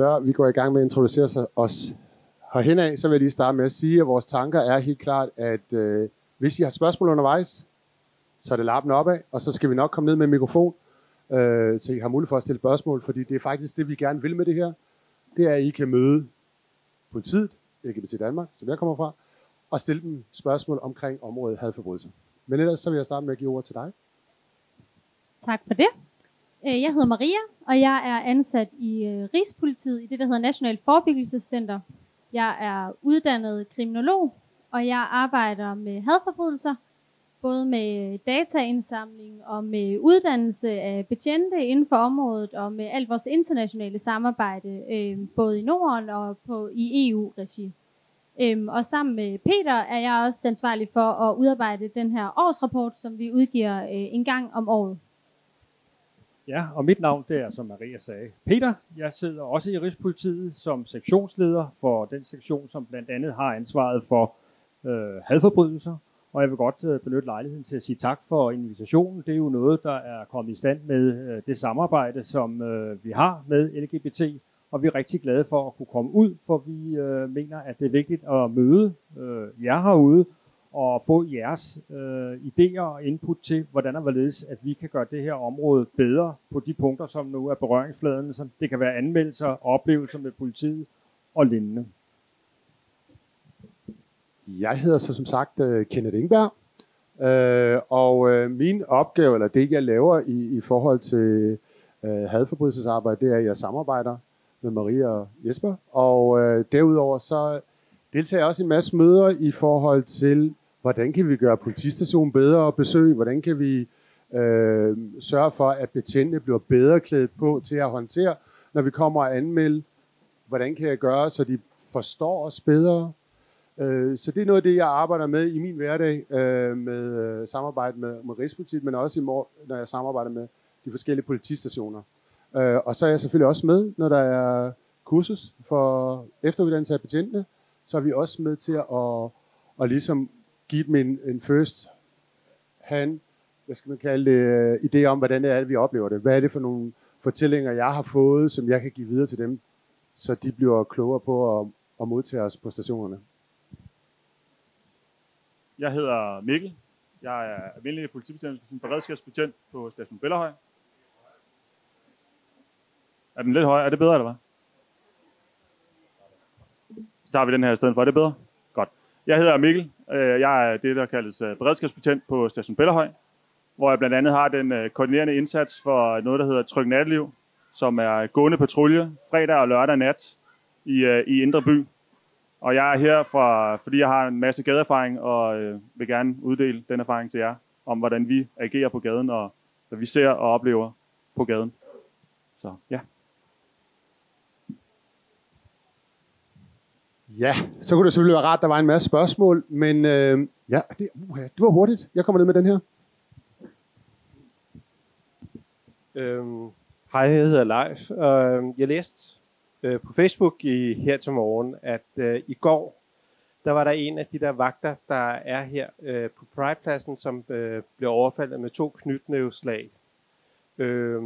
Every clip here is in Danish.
før vi går i gang med at introducere os herhen af, så vil jeg lige starte med at sige, at vores tanker er helt klart, at øh, hvis I har spørgsmål undervejs, så er det lappen opad, og så skal vi nok komme ned med mikrofon, øh, så I har mulighed for at stille spørgsmål, fordi det er faktisk det, vi gerne vil med det her. Det er, at I kan møde politiet, LGBT Danmark, som jeg kommer fra, og stille dem spørgsmål omkring området hadforbrydelser. Men ellers så vil jeg starte med at give ordet til dig. Tak for det. Øh, jeg hedder Maria, og jeg er ansat i øh, Rigspolitiet i det, der hedder National Forebyggelsescenter. Jeg er uddannet kriminolog, og jeg arbejder med hadforbrydelser, både med dataindsamling og med uddannelse af betjente inden for området, og med alt vores internationale samarbejde, øh, både i Norden og på, i EU-regi. Øhm, og sammen med Peter er jeg også ansvarlig for at udarbejde den her årsrapport, som vi udgiver øh, en gang om året. Ja, og mit navn det er, som Maria sagde, Peter. Jeg sidder også i Rigspolitiet som sektionsleder for den sektion, som blandt andet har ansvaret for øh, hadforbrydelser. Og jeg vil godt øh, benytte lejligheden til at sige tak for invitationen. Det er jo noget, der er kommet i stand med øh, det samarbejde, som øh, vi har med LGBT. Og vi er rigtig glade for at kunne komme ud, for vi øh, mener, at det er vigtigt at møde øh, jer herude og få jeres øh, idéer og input til, hvordan og hvorledes, at vi kan gøre det her område bedre på de punkter, som nu er berøringsfladen. Så det kan være anmeldelser, oplevelser med politiet og lignende. Jeg hedder så som sagt øh, Kenneth Ingberg, uh, øh, og øh, min opgave, eller det jeg laver i, i forhold til uh, hadforbrydelsesarbejde, det er, at jeg samarbejder med Maria og Jesper, og derudover så deltager jeg også i en masse møder i forhold til hvordan kan vi gøre politistationen bedre at besøge, hvordan kan vi øh, sørge for, at betjentene bliver bedre klædt på til at håndtere, når vi kommer og anmelde, hvordan kan jeg gøre, så de forstår os bedre. Øh, så det er noget af det, jeg arbejder med i min hverdag, øh, med øh, samarbejde med, med Rigspolitiet, men også i mor, når jeg samarbejder med de forskellige politistationer. Øh, og så er jeg selvfølgelig også med, når der er kursus for efteruddannelse af betjentene, så er vi også med til at, at, at ligesom give dem en, en first hand, hvad skal man kalde det, øh, idé om, hvordan det er, vi oplever det. Hvad er det for nogle fortællinger, jeg har fået, som jeg kan give videre til dem, så de bliver klogere på at, at modtage os på stationerne. Jeg hedder Mikkel. Jeg er almindelig politibetjent, som beredskabsbetjent på station Bellerhøj. Er den lidt højere? Er det bedre, eller hvad? Så tager vi den her i stedet for. Er det bedre? Godt. Jeg hedder Mikkel. Øh, jeg er det, der kaldes øh, beredskabsbetjent på Station Bellerhøj, hvor jeg blandt andet har den øh, koordinerende indsats for noget, der hedder Tryg Natteliv, som er gående patrulje fredag og lørdag nat i, øh, i Indre By. Og jeg er her, for, fordi jeg har en masse gadeerfaring og øh, vil gerne uddele den erfaring til jer, om hvordan vi agerer på gaden og hvad vi ser og oplever på gaden. Så ja. Ja, så kunne det selvfølgelig være rart, at der var en masse spørgsmål, men øh, ja, det, uh, det var hurtigt. Jeg kommer ned med den her. Øhm, hej, jeg hedder Leif. Øh, jeg læste øh, på Facebook i, her til morgen, at øh, i går, der var der en af de der vagter, der er her øh, på Pride-pladsen, som øh, blev overfaldet med to knytnæveslag. Øh,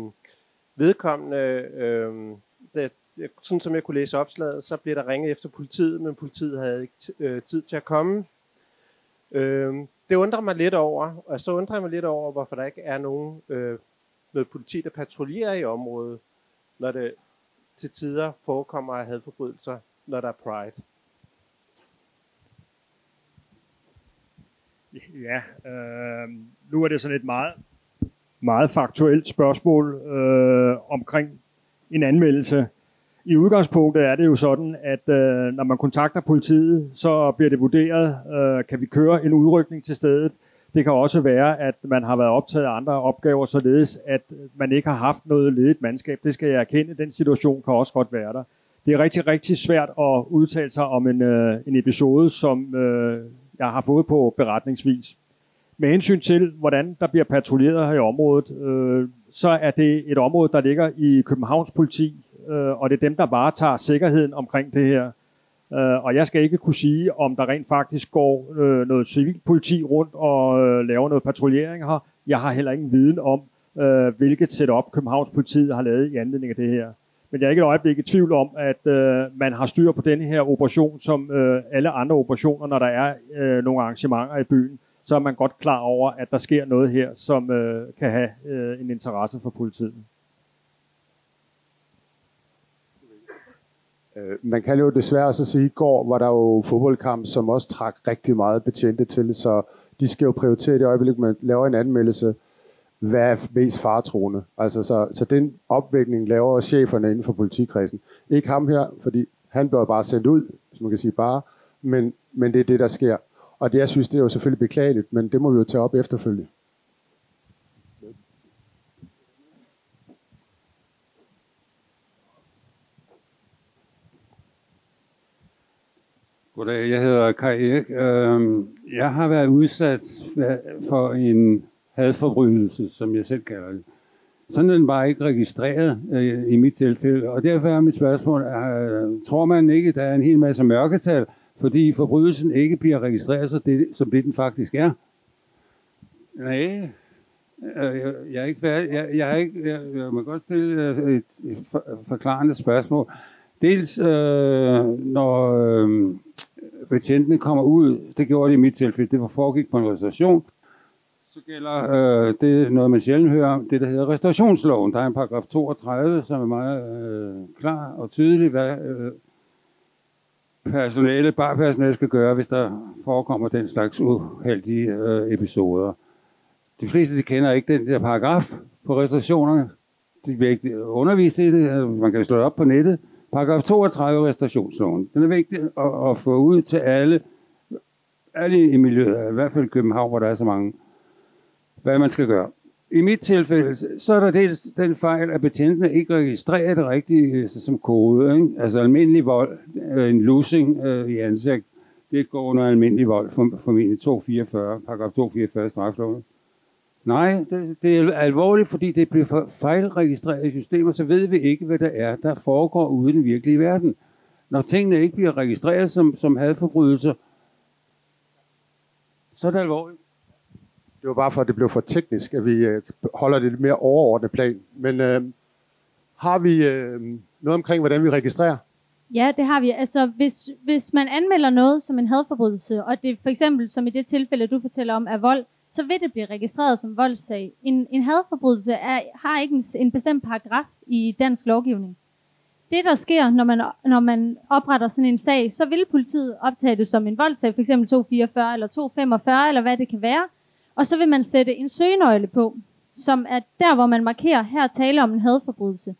vedkommende, øh, sådan som jeg kunne læse opslaget, så blev der ringet efter politiet, men politiet havde ikke øh, tid til at komme. Øh, det undrer mig lidt over, og så undrer jeg mig lidt over, hvorfor der ikke er nogen øh, noget politi, der patruljerer i området, når det til tider forekommer at have forbrydelser, når der er pride. Ja, øh, nu er det sådan et meget, meget faktuelt spørgsmål øh, omkring en anmeldelse. I udgangspunktet er det jo sådan, at øh, når man kontakter politiet, så bliver det vurderet, øh, kan vi køre en udrykning til stedet. Det kan også være, at man har været optaget af andre opgaver, således at man ikke har haft noget ledigt mandskab. Det skal jeg erkende. Den situation kan også godt være der. Det er rigtig, rigtig svært at udtale sig om en, øh, en episode, som øh, jeg har fået på beretningsvis. Med hensyn til, hvordan der bliver patruljeret her i området, øh, så er det et område, der ligger i Københavns politi, øh, og det er dem, der bare tager sikkerheden omkring det her. Øh, og jeg skal ikke kunne sige, om der rent faktisk går øh, noget civilpoliti rundt og øh, laver noget patruljering her. Jeg har heller ingen viden om, øh, hvilket setup Københavns politiet har lavet i anledning af det her. Men jeg er ikke et øjeblik i tvivl om, at øh, man har styr på denne her operation, som øh, alle andre operationer, når der er øh, nogle arrangementer i byen, så er man godt klar over, at der sker noget her, som øh, kan have øh, en interesse for politiet. Øh, man kan jo desværre så sige, at i går var der jo fodboldkamp, som også trak rigtig meget betjente til, så de skal jo prioritere det øjeblik, man laver en anmeldelse, hvad er mest faretroende. Altså, så, så den opvækning laver cheferne inden for politikredsen. Ikke ham her, fordi han blev bare sendt ud, som man kan sige bare, men, men det er det, der sker. Og det, jeg synes, det er jo selvfølgelig beklageligt, men det må vi jo tage op efterfølgende. Goddag, jeg hedder Kai Erik. Øhm, jeg har været udsat for en hadforbrydelse, som jeg selv kalder det. Sådan den var ikke registreret øh, i mit tilfælde, og derfor er mit spørgsmål, øh, tror man ikke, at der er en hel masse mørketal, fordi forbrydelsen ikke bliver registreret så det, som det den faktisk er? Nej, øh, jeg, jeg er ikke færdig. Jeg, jeg, er ikke, jeg, jeg må godt stille et, et forklarende spørgsmål. Dels øh, når øh, betjentene kommer ud, det gjorde det i mit tilfælde, det var foregik på en restauration, så gælder øh, det noget, man sjældent hører om, det der hedder restaurationsloven. Der er en paragraf 32, som er meget øh, klar og tydelig, hvad øh, personale, barpersonale skal gøre, hvis der forekommer den slags uheldige øh, episoder. De fleste de kender ikke den der paragraf på restaurationerne. De bliver ikke undervist i det. Man kan slå det op på nettet. Paragraf 32 restaurationsloven. Den er vigtig at, at få ud til alle, alle i miljøet, i hvert fald i København, hvor der er så mange, hvad man skal gøre. I mit tilfælde, så er der dels den fejl, at betjentene ikke registrerer det rigtigt øh, som kode. Ikke? Altså almindelig vold, øh, en losing øh, i ansigt, det går under almindelig vold, formentlig 244, paragraf 244 strafloven. Nej, det, det er alvorligt, fordi det bliver fejlregistreret i systemer, så ved vi ikke, hvad der er, der foregår ude i den virkelige verden. Når tingene ikke bliver registreret som, som hadforbrydelser, så er det alvorligt. Det var bare for, at det blev for teknisk, at vi øh, holder det lidt mere overordnet plan. Men øh, har vi øh, noget omkring, hvordan vi registrerer? Ja, det har vi. Altså, hvis, hvis man anmelder noget som en hadforbrydelse, og det for eksempel, som i det tilfælde, du fortæller om, er vold, så vil det blive registreret som voldssag. En, en hadforbrydelse er, har ikke en, en bestemt paragraf i dansk lovgivning. Det, der sker, når man, når man opretter sådan en sag, så vil politiet optage det som en voldssag, f.eks. 244 eller 245, eller hvad det kan være. Og så vil man sætte en søgenøgle på, som er der, hvor man markerer, her tale om en hadforbrydelse.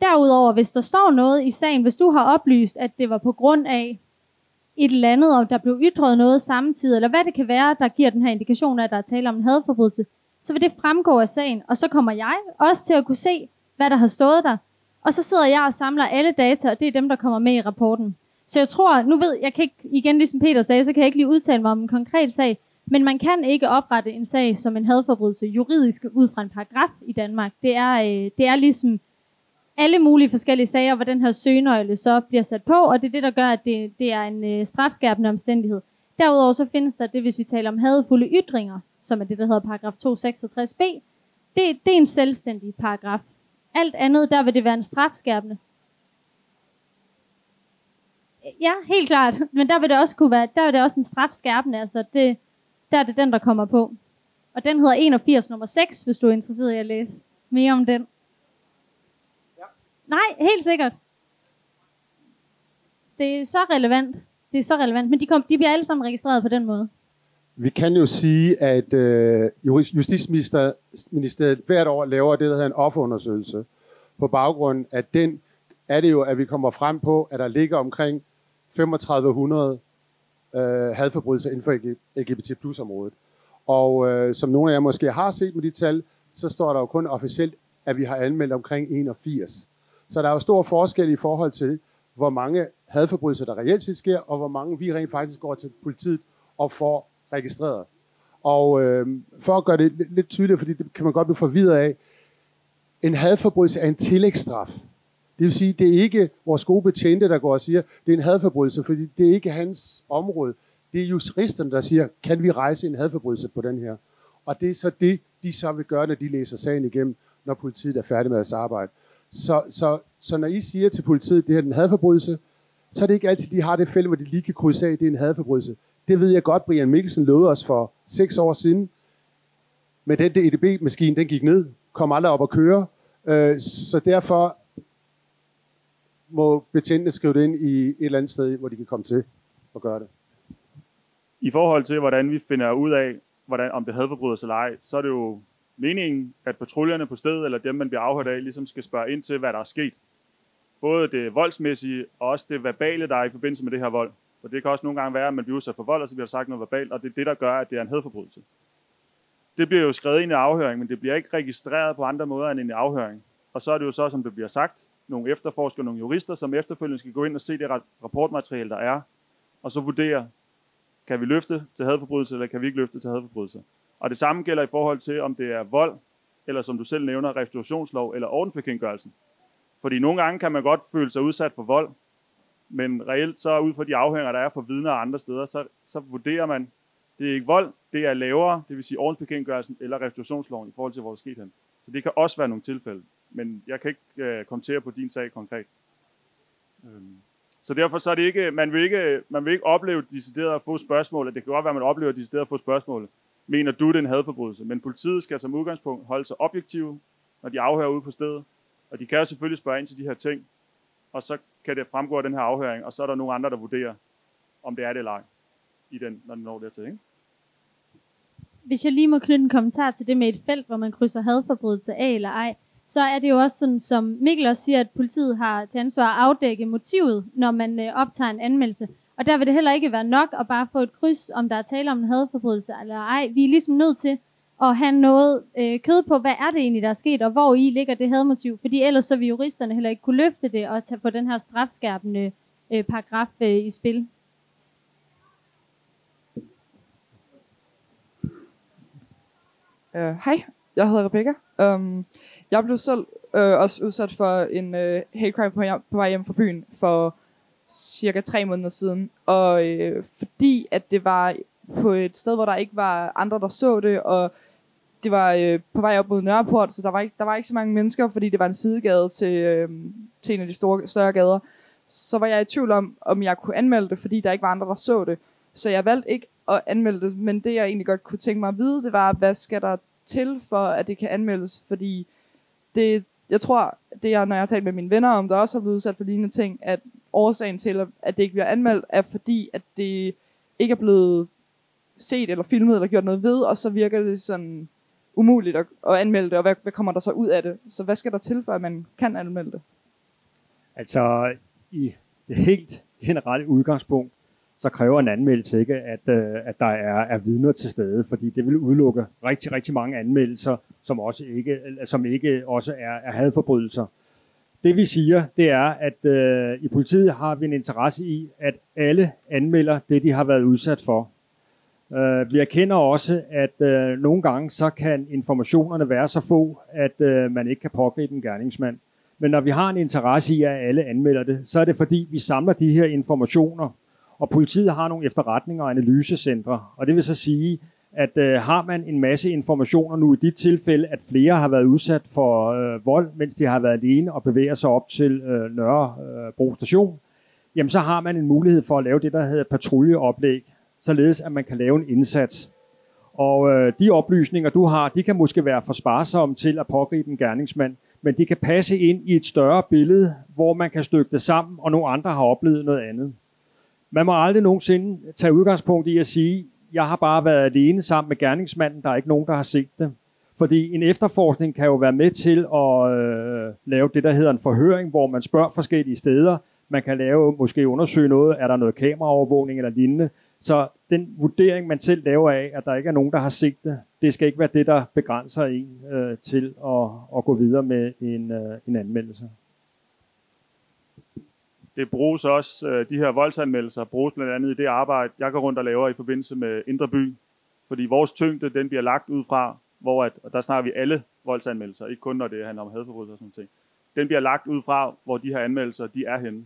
Derudover, hvis der står noget i sagen, hvis du har oplyst, at det var på grund af et eller andet, og der blev ytret noget samtidig, eller hvad det kan være, der giver den her indikation af, at der er tale om en hadforbrydelse, så vil det fremgå af sagen, og så kommer jeg også til at kunne se, hvad der har stået der. Og så sidder jeg og samler alle data, og det er dem, der kommer med i rapporten. Så jeg tror, nu ved jeg kan ikke, igen ligesom Peter sagde, så kan jeg ikke lige udtale mig om en konkret sag, men man kan ikke oprette en sag som en hadforbrydelse juridisk ud fra en paragraf i Danmark. Det er, øh, det er ligesom alle mulige forskellige sager, hvor den her søgenøgle så bliver sat på, og det er det, der gør, at det, det er en øh, strafskærpende omstændighed. Derudover så findes der det, hvis vi taler om hadfulde ytringer, som er det, der hedder paragraf 266b. Det, det er en selvstændig paragraf. Alt andet, der vil det være en strafskærpende. Ja, helt klart. Men der vil det også kunne være, der vil det også en strafskærpende. Altså det, der er det den, der kommer på. Og den hedder 81 nummer 6, hvis du er interesseret i at læse mere om den. Nej, helt sikkert. Det er så relevant. Det er så relevant. Men de, kom, de bliver alle sammen registreret på den måde. Vi kan jo sige, at øh, Justitsministeriet hvert år laver det, der hedder en offerundersøgelse. På baggrund af den er det jo, at vi kommer frem på, at der ligger omkring 3500 øh, hadforbrydelser inden for LGBT plus området. Og øh, som nogle af jer måske har set med de tal, så står der jo kun officielt, at vi har anmeldt omkring 81. Så der er jo stor forskel i forhold til, hvor mange hadforbrydelser, der reelt set sker, og hvor mange vi rent faktisk går til politiet og får registreret. Og øh, for at gøre det lidt, tydeligere, fordi det kan man godt blive forvirret af, en hadforbrydelse er en tillægsstraf. Det vil sige, det er ikke vores gode betjente, der går og siger, det er en hadforbrydelse, fordi det er ikke hans område. Det er juristerne, der siger, kan vi rejse en hadforbrydelse på den her? Og det er så det, de så vil gøre, når de læser sagen igennem, når politiet er færdig med deres arbejde. Så, så, Så når I siger til politiet, at det her er en hadforbrydelse, så er det ikke altid, de har det fælde, hvor de lige kan krydse af, at det er en hadforbrydelse. Det ved jeg godt, Brian Mikkelsen lovede os for seks år siden. Men den EDB-maskine, den gik ned, kom aldrig op at køre. Øh, så derfor må betjentene skrive det ind i et eller andet sted, hvor de kan komme til at gøre det. I forhold til, hvordan vi finder ud af, hvordan, om det hadforbrydelse eller ej, så er det jo meningen, at patruljerne på stedet, eller dem, man bliver afhørt af, ligesom skal spørge ind til, hvad der er sket. Både det voldsmæssige, og også det verbale, der er i forbindelse med det her vold. For det kan også nogle gange være, at man bliver udsat for vold, og så bliver der sagt noget verbalt, og det er det, der gør, at det er en hadforbrydelse. Det bliver jo skrevet ind i afhøring, men det bliver ikke registreret på andre måder end i afhøring. Og så er det jo så, som det bliver sagt, nogle efterforskere, nogle jurister, som efterfølgende skal gå ind og se det rapportmateriale, der er, og så vurdere, kan vi løfte til hadforbrydelse, eller kan vi ikke løfte til hadforbrydelse. Og det samme gælder i forhold til, om det er vold, eller som du selv nævner, restaurationslov eller ordensbekendtgørelsen. Fordi nogle gange kan man godt føle sig udsat for vold, men reelt så ud fra de afhænger, der er for vidner og andre steder, så, så vurderer man, det er ikke vold, det er lavere, det vil sige ordensbekendtgørelsen eller restaurationsloven i forhold til, hvor det skete hen. Så det kan også være nogle tilfælde, men jeg kan ikke øh, kommentere på din sag konkret. Øhm. Så derfor så er det ikke, man vil ikke, man vil ikke opleve decideret at få spørgsmål, det kan godt være, at man oplever decideret at få spørgsmål, mener du, det er en hadforbrydelse? Men politiet skal som udgangspunkt holde sig objektive, når de afhører ude på stedet, og de kan jo selvfølgelig spørge ind til de her ting, og så kan det fremgå af den her afhøring, og så er der nogle andre, der vurderer, om det er det eller ej, i den, når den når dertil. Ikke? Hvis jeg lige må knytte en kommentar til det med et felt, hvor man krydser hadforbrydelse af eller ej, så er det jo også sådan, som Mikkel også siger, at politiet har til ansvar at afdække motivet, når man øh, optager en anmeldelse. Og der vil det heller ikke være nok at bare få et kryds, om der er tale om en hadforbrydelse eller ej. Vi er ligesom nødt til at have noget øh, kød på, hvad er det egentlig, der er sket, og hvor i ligger det hadmotiv. Fordi ellers så vil juristerne heller ikke kunne løfte det og tage på den her strafskærpende øh, paragraf øh, i spil. Uh, hej, jeg hedder Rebecca. Um, jeg blev selv uh, også udsat for en uh, hate crime på, på vej hjem fra byen for cirka tre måneder siden. Og øh, fordi at det var på et sted, hvor der ikke var andre, der så det, og det var øh, på vej op mod Nørreport, så der var, ikke, der var ikke så mange mennesker, fordi det var en sidegade til, øh, til en af de store, større gader. Så var jeg i tvivl om, om jeg kunne anmelde det, fordi der ikke var andre, der så det. Så jeg valgte ikke at anmelde det, men det jeg egentlig godt kunne tænke mig at vide, det var, hvad skal der til for, at det kan anmeldes, fordi det, jeg tror, det er, når jeg har talt med mine venner om, der også har blevet udsat for lignende ting, at årsagen til, at det ikke bliver anmeldt, er fordi, at det ikke er blevet set eller filmet eller gjort noget ved, og så virker det sådan umuligt at, at anmelde det, og hvad, hvad kommer der så ud af det? Så hvad skal der til, for at man kan anmelde det? Altså, i det helt generelle udgangspunkt, så kræver en anmeldelse ikke, at, øh, at der er, er vidner til stede, fordi det vil udelukke rigtig, rigtig mange anmeldelser, som også ikke, som ikke også er, er hadforbrydelser. Det vi siger, det er, at øh, i politiet har vi en interesse i, at alle anmelder det, de har været udsat for. Øh, vi erkender også, at øh, nogle gange så kan informationerne være så få, at øh, man ikke kan pågribe en gerningsmand. Men når vi har en interesse i, at alle anmelder det, så er det fordi, vi samler de her informationer, og politiet har nogle efterretninger og analysecentre. Og det vil så sige, at øh, har man en masse informationer nu i dit tilfælde, at flere har været udsat for øh, vold, mens de har været alene og bevæger sig op til øh, Nørrebro øh, station, jamen så har man en mulighed for at lave det, der hedder patruljeoplæg, således at man kan lave en indsats. Og øh, de oplysninger, du har, de kan måske være for sparsomme til at pågribe en gerningsmand, men de kan passe ind i et større billede, hvor man kan stykke det sammen, og nogle andre har oplevet noget andet. Man må aldrig nogensinde tage udgangspunkt i at sige, jeg har bare været alene sammen med gerningsmanden, der er ikke nogen, der har set det. Fordi en efterforskning kan jo være med til at øh, lave det, der hedder en forhøring, hvor man spørger forskellige steder. Man kan lave, måske undersøge noget, er der noget kameraovervågning eller lignende. Så den vurdering, man selv laver af, at der ikke er nogen, der har set det, det skal ikke være det, der begrænser en øh, til at, at gå videre med en, øh, en anmeldelse. Det bruges også, øh, de her voldsanmeldelser bruges blandt andet i det arbejde, jeg går rundt og laver i forbindelse med Indre By. Fordi vores tyngde, den bliver lagt ud fra, hvor at, og der snakker vi alle voldsanmeldelser, ikke kun når det handler om hadforbrydelser og sådan noget. Den bliver lagt ud fra, hvor de her anmeldelser, de er henne.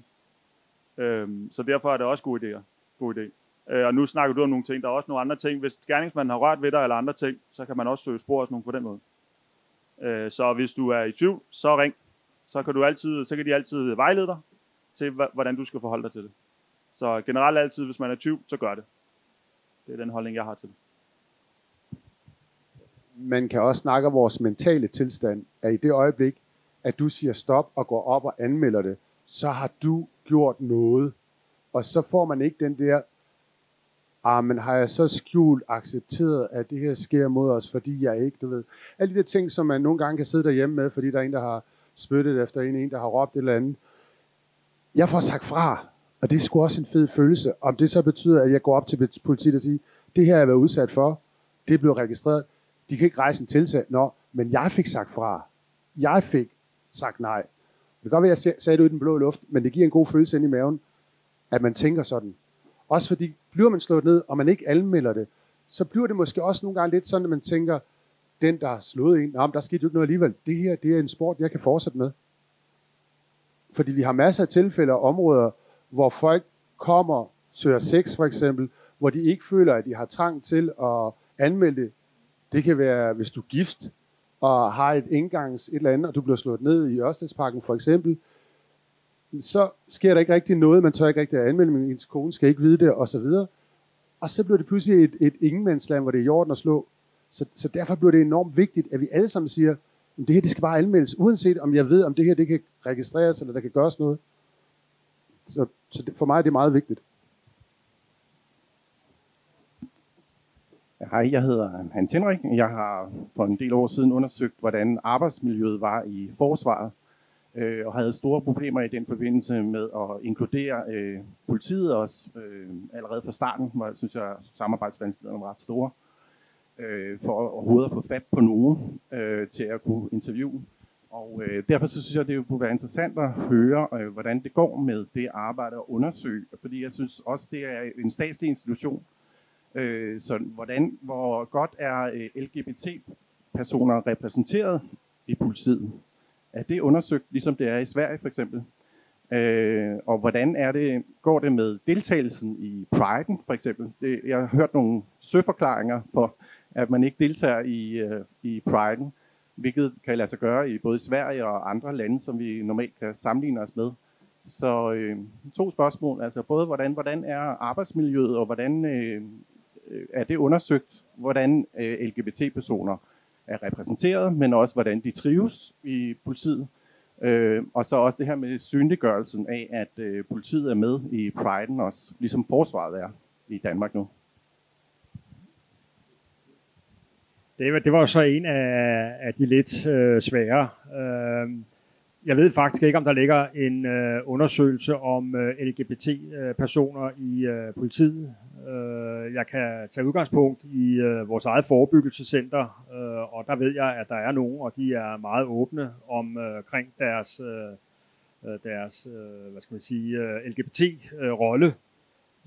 Øhm, så derfor er det også gode idéer. God idé. Øh, og nu snakker du om nogle ting, der er også nogle andre ting. Hvis gerningsmanden har rørt ved dig eller andre ting, så kan man også søge spor og sådan nogle på den måde. Øh, så hvis du er i tvivl, så ring. så kan, du altid, så kan de altid vejlede dig til, hvordan du skal forholde dig til det. Så generelt altid, hvis man er 20, så gør det. Det er den holdning, jeg har til det. man kan også snakke om vores mentale tilstand, at i det øjeblik, at du siger stop og går op og anmelder det, så har du gjort noget. Og så får man ikke den der, ah, men har jeg så skjult accepteret, at det her sker mod os, fordi jeg ikke, du ved. Alle de der ting, som man nogle gange kan sidde derhjemme med, fordi der er en, der har spyttet efter en, en der har råbt et eller andet. Jeg får sagt fra, og det er sgu også en fed følelse. Om det så betyder, at jeg går op til politiet og siger, det her er jeg været udsat for, det er blevet registreret, de kan ikke rejse en tiltag. Nå, men jeg fik sagt fra. Jeg fik sagt nej. Det kan godt være, at jeg sagde det ud i den blå luft, men det giver en god følelse ind i maven, at man tænker sådan. Også fordi, bliver man slået ned, og man ikke anmelder det, så bliver det måske også nogle gange lidt sådan, at man tænker, den, der har slået en, der skete jo ikke noget alligevel. Det her, det er en sport, jeg kan fortsætte med. Fordi vi har masser af tilfælde og områder, hvor folk kommer, søger sex for eksempel, hvor de ikke føler, at de har trang til at anmelde det, det kan være, hvis du er gift og har et indgangs et eller andet, og du bliver slået ned i Ørstedsparken for eksempel, så sker der ikke rigtig noget, man tør ikke rigtig at anmelde, men ens kone skal ikke vide det, og så videre. Og så bliver det pludselig et, et ingenmandsland, hvor det er i orden at slå. Så, så derfor bliver det enormt vigtigt, at vi alle sammen siger, det her det skal bare anmeldes, uanset om jeg ved, om det her det kan registreres, eller der kan gøres noget. Så, så det, for mig er det meget vigtigt. Hej, jeg hedder Hans Henrik. Jeg har for en del år siden undersøgt, hvordan arbejdsmiljøet var i forsvaret, øh, og havde store problemer i den forbindelse med at inkludere øh, politiet også. Øh, allerede fra starten, hvor jeg synes, at samarbejdsvanskelighederne var ret store, øh, Øh, for overhovedet at få fat på nogen øh, til at kunne interviewe. Og øh, derfor så synes jeg, det kunne være interessant at høre, øh, hvordan det går med det arbejde at undersøge, fordi jeg synes også, det er en statslig institution, Øh, så hvordan, hvor godt er øh, LGBT-personer repræsenteret i politiet? Er det undersøgt, ligesom det er i Sverige for eksempel? Øh, og hvordan er det, går det med deltagelsen i Pride'en for eksempel? Det, jeg har hørt nogle søforklaringer for, at man ikke deltager i, øh, i Pride'en, hvilket kan lade sig gøre i både Sverige og andre lande, som vi normalt kan sammenligne os med. Så øh, to spørgsmål, altså både hvordan, hvordan er arbejdsmiljøet, og hvordan øh, øh er det undersøgt, hvordan øh, LGBT-personer er repræsenteret, men også hvordan de trives i politiet. Øh, og så også det her med synliggørelsen af, at øh, politiet er med i Pride'en også, ligesom forsvaret er i Danmark nu. Det var, det var så en af, af de lidt øh, svære. Øh, jeg ved faktisk ikke, om der ligger en øh, undersøgelse om øh, LGBT-personer øh, i øh, politiet. Øh, jeg kan tage udgangspunkt i øh, vores eget forebyggelsescenter, øh, og der ved jeg, at der er nogen, og de er meget åbne omkring øh, deres, øh, øh, deres øh, hvad skal man sige, øh, LGBT-rolle. Øh,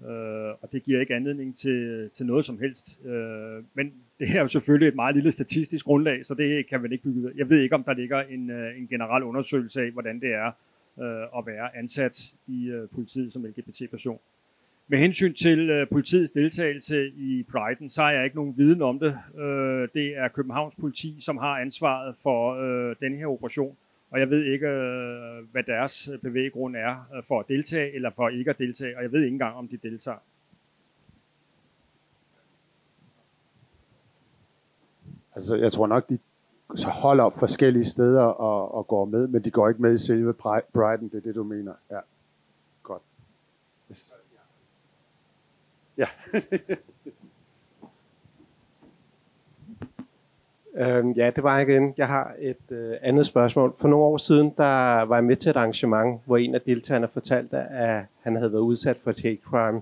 Øh, og det giver ikke anledning til, til noget som helst. Øh, men det er jo selvfølgelig et meget lille statistisk grundlag, så det kan man ikke bygge Jeg ved ikke, om der ligger en, øh, en generel undersøgelse af, hvordan det er øh, at være ansat i øh, politiet som LGBT-person. Med hensyn til øh, politiets deltagelse i Pride'en, så har jeg ikke nogen viden om det. Øh, det er Københavns politi, som har ansvaret for øh, den her operation, og jeg ved ikke, øh, hvad deres øh, bevæggrund er øh, for at deltage eller for ikke at deltage, og jeg ved ikke engang, om de deltager. Altså, jeg tror nok, de så holder op forskellige steder og, og går med, men de går ikke med i selve Brighton, det er det, du mener. Ja, godt. Yes. Ja. øhm, ja, det var jeg igen. Jeg har et øh, andet spørgsmål. For nogle år siden, der var jeg med til et arrangement, hvor en af deltagerne fortalte, at han havde været udsat for et hate crime.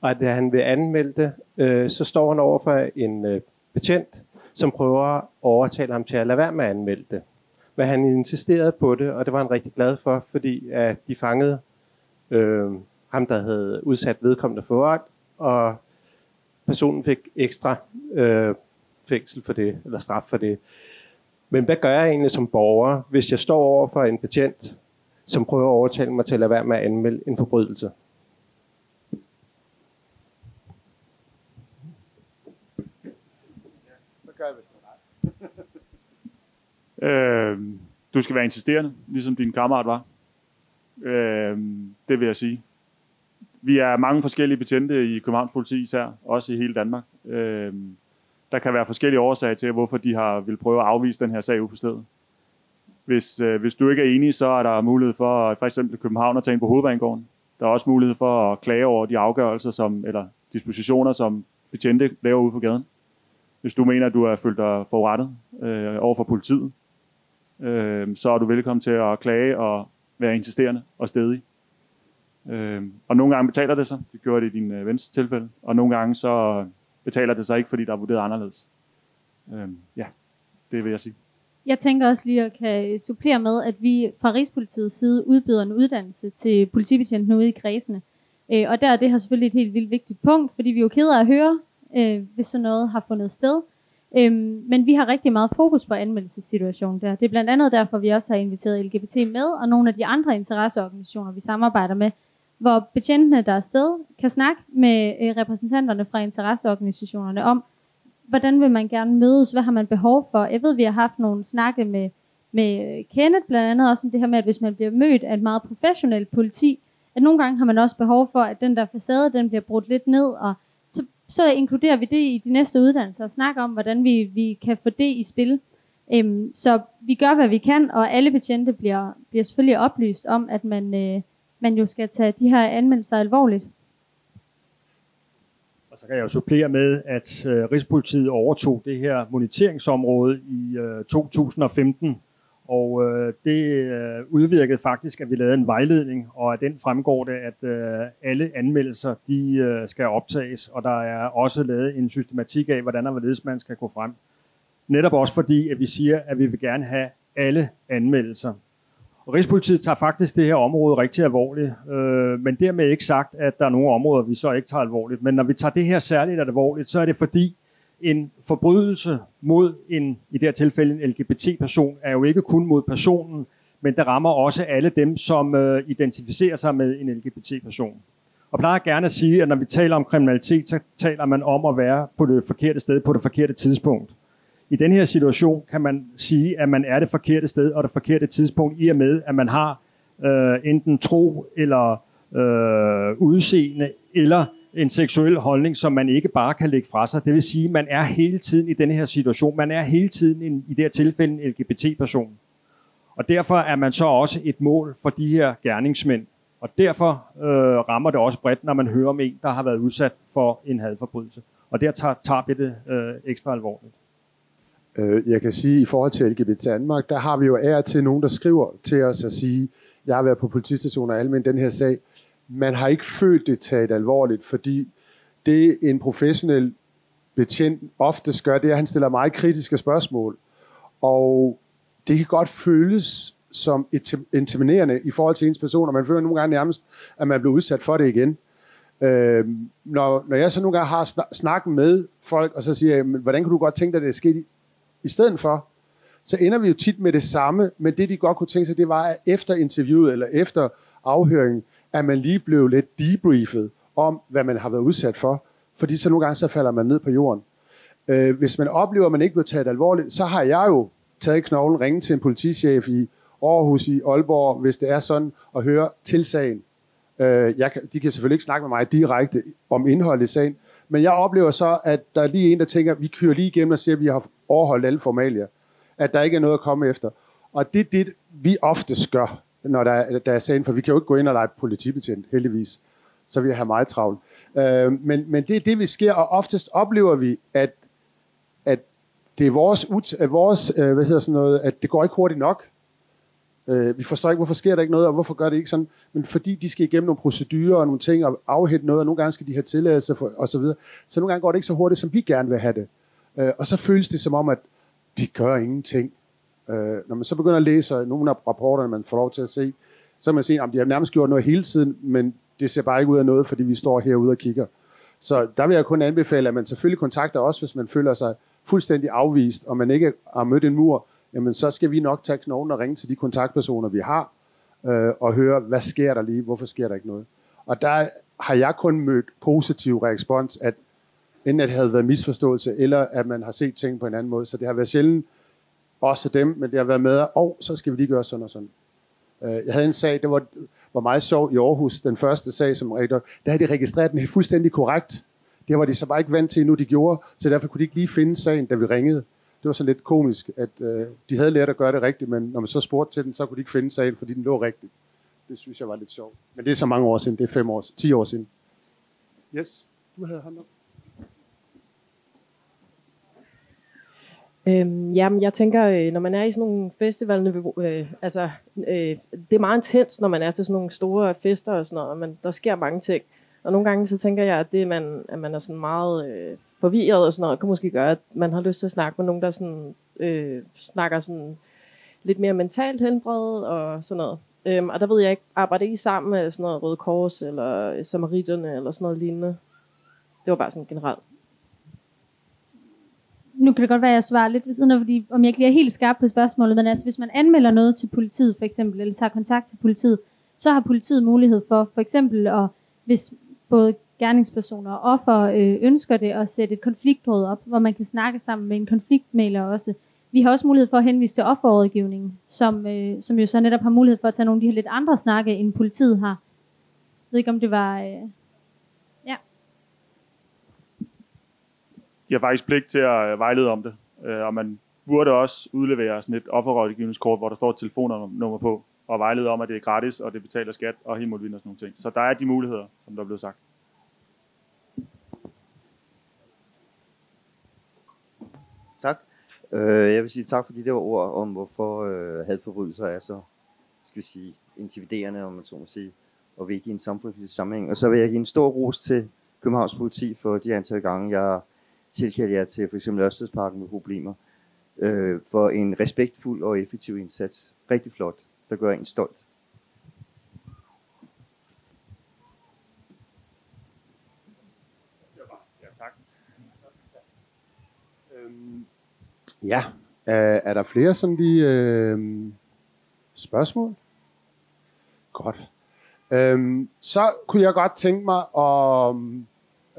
Og at øh, han vil anmelde det, øh, så står han over for en øh, betjent, som prøver at overtale ham til at lade være med at anmelde det. Men han insisterede på det, og det var han rigtig glad for, fordi at de fangede øh, ham, der havde udsat vedkommende for ret, og personen fik ekstra øh, fængsel for det, eller straf for det. Men hvad gør jeg egentlig som borger, hvis jeg står over for en betjent, som prøver at overtale mig til at lade være med at anmelde en forbrydelse? øh, du skal være insisterende, ligesom din kammerat var. Øh, det vil jeg sige. Vi er mange forskellige betjente i Københavns politi især, også i hele Danmark. Øh, der kan være forskellige årsager til, hvorfor de har vil prøve at afvise den her sag ude på stedet. Hvis, øh, hvis du ikke er enig, så er der mulighed for øh, for eksempel København at tage ind på hovedbanegården. Der er også mulighed for at klage over de afgørelser, som, eller dispositioner, som betjente laver ude på gaden. Hvis du mener, at du er følt dig forurettet øh, over for politiet, øh, så er du velkommen til at klage og være insisterende og stedig. Øh, og nogle gange betaler det sig. Det gjorde det i din øh, vens tilfælde. Og nogle gange så betaler det sig ikke, fordi der er vurderet anderledes. Øh, ja, det vil jeg sige. Jeg tænker også lige at kan supplere med, at vi fra Rigspolitiets side udbyder en uddannelse til politibetjentene ude i kredsene. Øh, og der er det her selvfølgelig et helt vildt vigtigt punkt, fordi vi er jo keder af at høre, øh, hvis sådan noget har fundet sted. Øhm, men vi har rigtig meget fokus på anmeldelsessituationen der. Det er blandt andet derfor, vi også har inviteret LGBT med, og nogle af de andre interesseorganisationer, vi samarbejder med, hvor betjentene, der er sted, kan snakke med øh, repræsentanterne fra interesseorganisationerne om, hvordan vil man gerne mødes, hvad har man behov for. Jeg ved, vi har haft nogle snakke med, med Kenneth, blandt andet også om det her med, at hvis man bliver mødt af et meget professionelt politi, at nogle gange har man også behov for, at den der facade, den bliver brudt lidt ned, og så, så inkluderer vi det i de næste uddannelser, og snakker om, hvordan vi, vi kan få det i spil. Øhm, så vi gør, hvad vi kan, og alle betjente bliver, bliver selvfølgelig oplyst om, at man, øh, man jo skal tage de her anmeldelser alvorligt. Og så kan jeg jo supplere med, at øh, Rigspolitiet overtog det her moniteringsområde i øh, 2015, og øh, det øh, udvirkede faktisk, at vi lavede en vejledning, og af den fremgår det, at øh, alle anmeldelser de øh, skal optages, og der er også lavet en systematik af, hvordan og hvorledes man skal gå frem. Netop også fordi, at vi siger, at vi vil gerne have alle anmeldelser. Rigspolitiet tager faktisk det her område rigtig alvorligt, øh, men dermed ikke sagt, at der er nogle områder, vi så ikke tager alvorligt. Men når vi tager det her særligt alvorligt, så er det fordi, en forbrydelse mod en, i det her tilfælde en LGBT-person, er jo ikke kun mod personen, men det rammer også alle dem, som øh, identificerer sig med en LGBT-person. Og plejer gerne at sige, at når vi taler om kriminalitet, så taler man om at være på det forkerte sted på det forkerte tidspunkt. I den her situation kan man sige, at man er det forkerte sted og det forkerte tidspunkt, i og med, at man har øh, enten tro eller øh, udseende eller en seksuel holdning, som man ikke bare kan lægge fra sig. Det vil sige, at man er hele tiden i den her situation. Man er hele tiden en, i det her tilfælde en LGBT-person. Og derfor er man så også et mål for de her gerningsmænd. Og derfor øh, rammer det også bredt, når man hører om en, der har været udsat for en hadforbrydelse. Og der tager, tager vi det øh, ekstra alvorligt. Øh, jeg kan sige, at i forhold til LGBT Danmark, der har vi jo ære til nogen, der skriver til os at sige, jeg har været på politistationer og almen den her sag, man har ikke følt det taget alvorligt, fordi det en professionel betjent ofte gør, det er, at han stiller meget kritiske spørgsmål. Og det kan godt føles som intimiderende i forhold til ens person, og man føler nogle gange nærmest, at man bliver udsat for det igen. Øh, når, når jeg så nogle gange har snakken med folk, og så siger jeg, hvordan kan du godt tænke dig, at det er sket i, stedet for, så ender vi jo tit med det samme, men det de godt kunne tænke sig, det var, at efter interviewet eller efter afhøringen, at man lige blev lidt debriefet om, hvad man har været udsat for. Fordi så nogle gange, så falder man ned på jorden. Øh, hvis man oplever, at man ikke bliver taget alvorligt, så har jeg jo taget knoglen, ringet til en politichef i Aarhus, i Aalborg, hvis det er sådan, at høre til sagen. Øh, jeg kan, de kan selvfølgelig ikke snakke med mig direkte om indholdet i sagen, men jeg oplever så, at der er lige en, der tænker, vi kører lige igennem og siger, at vi har overholdt alle formalier. At der ikke er noget at komme efter. Og det er det, vi oftest gør når der, der er sagen, for vi kan jo ikke gå ind og lege politibetjent, heldigvis. Så vi har meget travlt. Øh, men, men det er det, vi sker, og oftest oplever vi, at, at det er vores, at vores øh, hvad hedder sådan noget, at det går ikke hurtigt nok. Øh, vi forstår ikke, hvorfor sker der ikke noget, og hvorfor gør det ikke sådan. Men fordi de skal igennem nogle procedurer og nogle ting, og afhente noget, og nogle gange skal de have tilladelse for, og så videre. Så nogle gange går det ikke så hurtigt, som vi gerne vil have det. Øh, og så føles det som om, at de gør ingenting. Øh, når man så begynder at læse nogle af rapporterne, man får lov til at se, så kan man se, at de har nærmest gjort noget hele tiden, men det ser bare ikke ud af noget, fordi vi står herude og kigger. Så der vil jeg kun anbefale, at man selvfølgelig kontakter os, hvis man føler sig fuldstændig afvist, og man ikke har mødt en mur, jamen så skal vi nok tage knoglen og ringe til de kontaktpersoner, vi har, øh, og høre, hvad sker der lige, hvorfor sker der ikke noget. Og der har jeg kun mødt positiv respons, at enten at det havde været misforståelse, eller at man har set ting på en anden måde. Så det har været sjældent også dem, men det har været med, og oh, så skal vi lige gøre sådan og sådan. Øh, jeg havde en sag, det var, var meget sjov i Aarhus, den første sag som rektor, der havde de registreret den fuldstændig korrekt. Det var de så bare ikke vant til endnu, de gjorde, så derfor kunne de ikke lige finde sagen, da vi ringede. Det var så lidt komisk, at øh, de havde lært at gøre det rigtigt, men når man så spurgte til den, så kunne de ikke finde sagen, fordi den lå rigtigt. Det synes jeg var lidt sjovt. Men det er så mange år siden, det er fem år, ti år siden. Yes, du havde hånden op. Øhm, jamen, jeg tænker, øh, når man er i sådan nogle festival, øh, altså, øh, det er meget intens, når man er til sådan nogle store fester og sådan noget, men der sker mange ting. Og nogle gange så tænker jeg, at det, man, at man er sådan meget øh, forvirret og sådan noget, kan måske gøre, at man har lyst til at snakke med nogen, der sådan, øh, snakker sådan lidt mere mentalt helbred og sådan noget. Øhm, og der ved jeg ikke, arbejder I sammen med sådan noget Røde Kors eller Samariterne eller sådan noget lignende? Det var bare sådan generelt nu kan det godt være, at jeg svarer lidt ved siden af, fordi om jeg ikke lige er helt skarp på spørgsmålet, men altså hvis man anmelder noget til politiet for eksempel, eller tager kontakt til politiet, så har politiet mulighed for for eksempel, at, hvis både gerningspersoner og offer øh, ønsker det, at sætte et konfliktråd op, hvor man kan snakke sammen med en konfliktmæler også. Vi har også mulighed for at henvise til offerrådgivningen, som, øh, som jo så netop har mulighed for at tage nogle af de her lidt andre snakke, end politiet har. Jeg ved ikke, om det var... Øh, de har faktisk pligt til at vejlede om det. Øh, og man burde også udlevere sådan et offerrådgivningskort, hvor der står et telefonnummer på, og vejlede om, at det er gratis, og det betaler skat og helt og sådan nogle ting. Så der er de muligheder, som der er blevet sagt. Tak. Øh, jeg vil sige tak for de der ord om, hvorfor øh, hadforbrydelser er så skal vi sige, intimiderende, om man så må sige, og vigtige i en samfundsmæssig sammenhæng. Og så vil jeg give en stor ros til Københavns politi for de antal gange, jeg tilkalde jer til for eksempel Ørstedsparken med problemer, øh, for en respektfuld og effektiv indsats. Rigtig flot, der gør en stolt. Ja, er, er der flere sådan lige øh, spørgsmål? Godt. Øhm, så kunne jeg godt tænke mig at,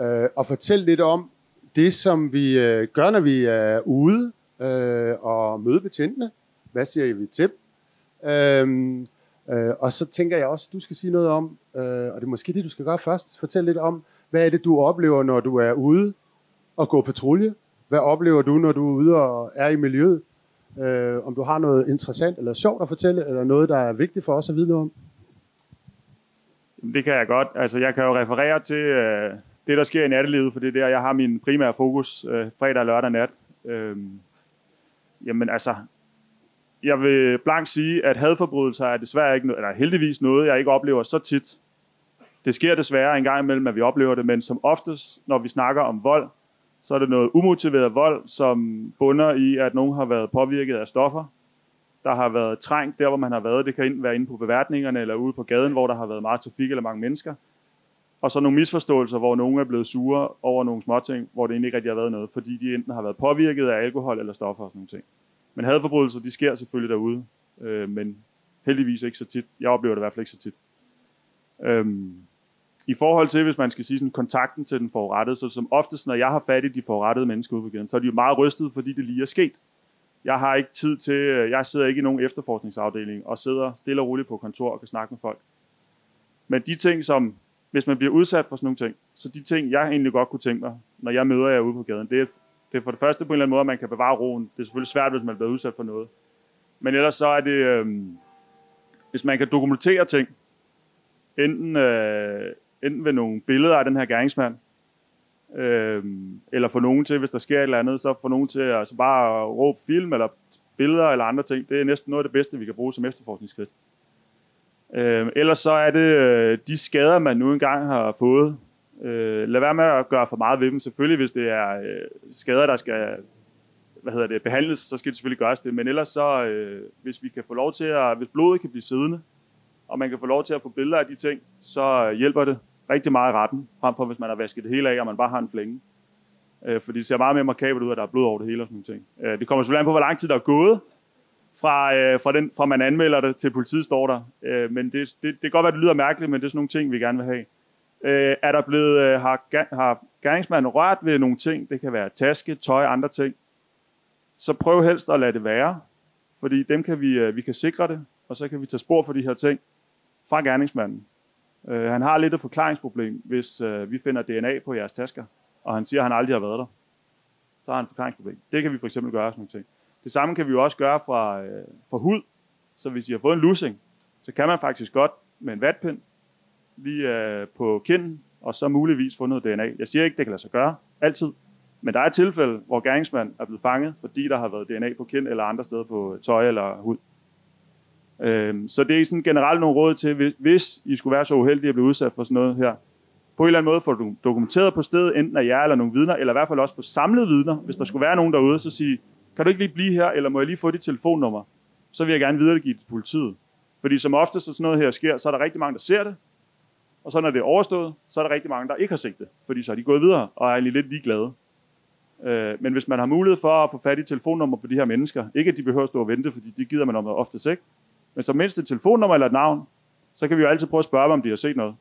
øh, at fortælle lidt om, det, som vi øh, gør, når vi er ude øh, og møder betjentene. Hvad siger vi til øhm, øh, Og så tænker jeg også, at du skal sige noget om, øh, og det er måske det, du skal gøre først, fortælle lidt om, hvad er det, du oplever, når du er ude og går patrulje? Hvad oplever du, når du er ude og er i miljøet? Øh, om du har noget interessant eller sjovt at fortælle, eller noget, der er vigtigt for os at vide noget om? Det kan jeg godt. Altså, jeg kan jo referere til, øh, det, der sker i nattelivet, for det er der, jeg har min primære fokus øh, fredag og lørdag nat. Øh, jamen altså, jeg vil blankt sige, at hadforbrydelser er desværre ikke, eller heldigvis noget, jeg ikke oplever så tit. Det sker desværre en gang imellem, at vi oplever det, men som oftest, når vi snakker om vold, så er det noget umotiveret vold, som bunder i, at nogen har været påvirket af stoffer, der har været trængt der, hvor man har været. Det kan være inde på beværtningerne eller ude på gaden, hvor der har været meget trafik eller mange mennesker. Og så nogle misforståelser, hvor nogen er blevet sure over nogle småting, hvor det egentlig ikke rigtig har været noget, fordi de enten har været påvirket af alkohol eller stoffer og sådan nogle ting. Men hadforbrydelser, de sker selvfølgelig derude, øh, men heldigvis ikke så tit. Jeg oplever det i hvert fald ikke så tit. Øhm, i forhold til, hvis man skal sige sådan, kontakten til den forurettede, så som oftest, når jeg har fat i de forurettede mennesker ude på gaden, så er de jo meget rystet, fordi det lige er sket. Jeg har ikke tid til, øh, jeg sidder ikke i nogen efterforskningsafdeling og sidder stille og roligt på kontor og kan snakke med folk. Men de ting, som hvis man bliver udsat for sådan nogle ting. Så de ting, jeg egentlig godt kunne tænke mig, når jeg møder jer ude på gaden, det er, det er for det første på en eller anden måde, at man kan bevare roen. Det er selvfølgelig svært, hvis man bliver udsat for noget. Men ellers så er det, øh, hvis man kan dokumentere ting, enten, øh, enten ved nogle billeder af den her gerningsmand, øh, eller få nogen til, hvis der sker et eller andet, så få nogen til at altså bare råbe film, eller billeder, eller andre ting. Det er næsten noget af det bedste, vi kan bruge som efterforskningsskridt. Øh, ellers så er det øh, de skader, man nu engang har fået. Øh, lad være med at gøre for meget ved dem. Selvfølgelig, hvis det er øh, skader, der skal hvad hedder det, behandles, så skal det selvfølgelig gøres det. Men ellers så, øh, hvis vi kan få lov til at, hvis blodet kan blive siddende, og man kan få lov til at få billeder af de ting, så øh, hjælper det rigtig meget i retten, frem for hvis man har vasket det hele af, og man bare har en flænge. Øh, fordi det ser meget mere markabelt ud, at der er blod over det hele og sådan ting. Øh, det kommer selvfølgelig an på, hvor lang tid der er gået, fra, øh, fra, den, fra man anmelder det til politiet står der. Øh, men det, det, det kan godt være, at det lyder mærkeligt, men det er sådan nogle ting, vi gerne vil have. Øh, er der blevet, øh, har, har gerningsmanden rørt ved nogle ting, det kan være taske, tøj, andre ting, så prøv helst at lade det være. Fordi dem kan vi, øh, vi kan sikre det, og så kan vi tage spor for de her ting fra gerningsmanden. Øh, han har lidt et forklaringsproblem, hvis øh, vi finder DNA på jeres tasker, og han siger, at han aldrig har været der. Så har han et forklaringsproblem. Det kan vi for eksempel gøre sådan nogle ting. Det samme kan vi jo også gøre fra, øh, fra hud. Så hvis I har fået en lussing, så kan man faktisk godt med en vatpind lige øh, på kinden, og så muligvis få noget DNA. Jeg siger ikke, det kan lade sig gøre altid, men der er et tilfælde, hvor gerningsmanden er blevet fanget, fordi der har været DNA på kind eller andre steder på tøj eller hud. Øhm, så det er sådan generelt nogle råd til, hvis, I skulle være så uheldige at blive udsat for sådan noget her. På en eller anden måde få du dokumenteret på stedet, enten af jer eller nogle vidner, eller i hvert fald også få samlet vidner. Hvis der skulle være nogen derude, så sige, kan du ikke lige blive her, eller må jeg lige få dit telefonnummer? Så vil jeg gerne videregive det til politiet. Fordi som oftest, så sådan noget her sker, så er der rigtig mange, der ser det, og så når det er overstået, så er der rigtig mange, der ikke har set det, fordi så er de gået videre og er egentlig lidt ligeglade. Øh, men hvis man har mulighed for at få fat i telefonnummer på de her mennesker, ikke at de behøver at stå og vente, fordi de gider man om oftest ikke, men så mindst et telefonnummer eller et navn, så kan vi jo altid prøve at spørge dem, om de har set noget.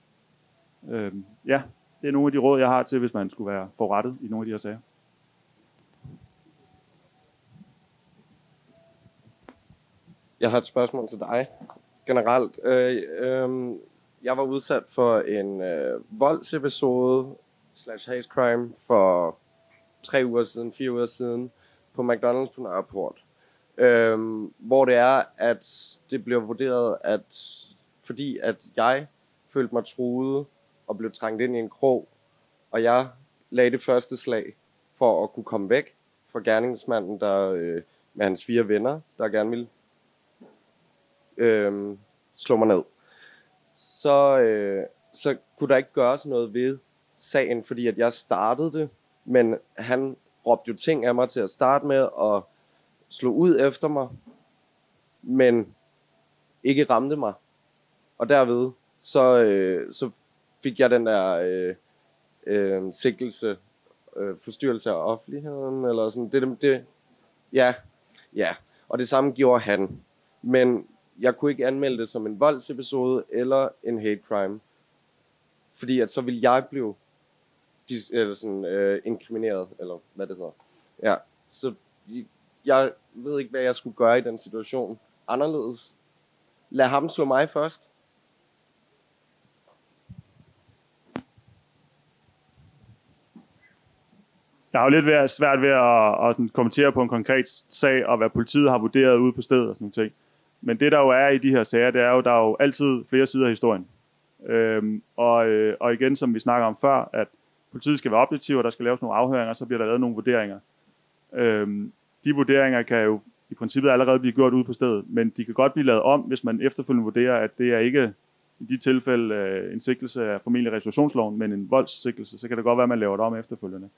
Øh, ja, det er nogle af de råd, jeg har til, hvis man skulle være forrettet i nogle af de her sager. Jeg har et spørgsmål til dig. Generelt, øh, øh, jeg var udsat for en øh, voldsepisode slash hate crime for tre uger siden, fire uger siden, på McDonald's på Nørreport. Øhm, hvor det er, at det bliver vurderet, at fordi at jeg følte mig truet og blev trængt ind i en krog, og jeg lagde det første slag for at kunne komme væk fra gerningsmanden, der øh, med hans fire venner, der gerne ville øh, slå mig ned. Så, øh, så kunne der ikke gøres noget ved sagen, fordi at jeg startede det, men han råbte jo ting af mig til at starte med, og slog ud efter mig, men ikke ramte mig. Og derved, så, øh, så fik jeg den der øh, øh, sikkelse, øh, forstyrrelse af offentligheden, eller sådan, det, det, ja, ja, og det samme gjorde han. Men jeg kunne ikke anmelde det som en voldsepisode eller en hate crime, fordi at så ville jeg blive dis, eller sådan, øh, inkrimineret, eller hvad det hedder. Ja, så jeg ved ikke, hvad jeg skulle gøre i den situation anderledes. Lad ham slå mig først. Jeg har jo lidt været svært ved at, at kommentere på en konkret sag, og hvad politiet har vurderet ude på stedet og sådan noget ting. Men det der jo er i de her sager, det er jo, der er jo altid flere sider af historien. Øhm, og, øh, og igen, som vi snakker om før, at politiet skal være objektiv, og der skal laves nogle afhøringer, så bliver der lavet nogle vurderinger. Øhm, de vurderinger kan jo i princippet allerede blive gjort ude på stedet, men de kan godt blive lavet om, hvis man efterfølgende vurderer, at det er ikke i de tilfælde øh, en sigtelse af formentlig restitutionsloven, men en voldssigtelse, så kan det godt være, at man laver det om efterfølgende.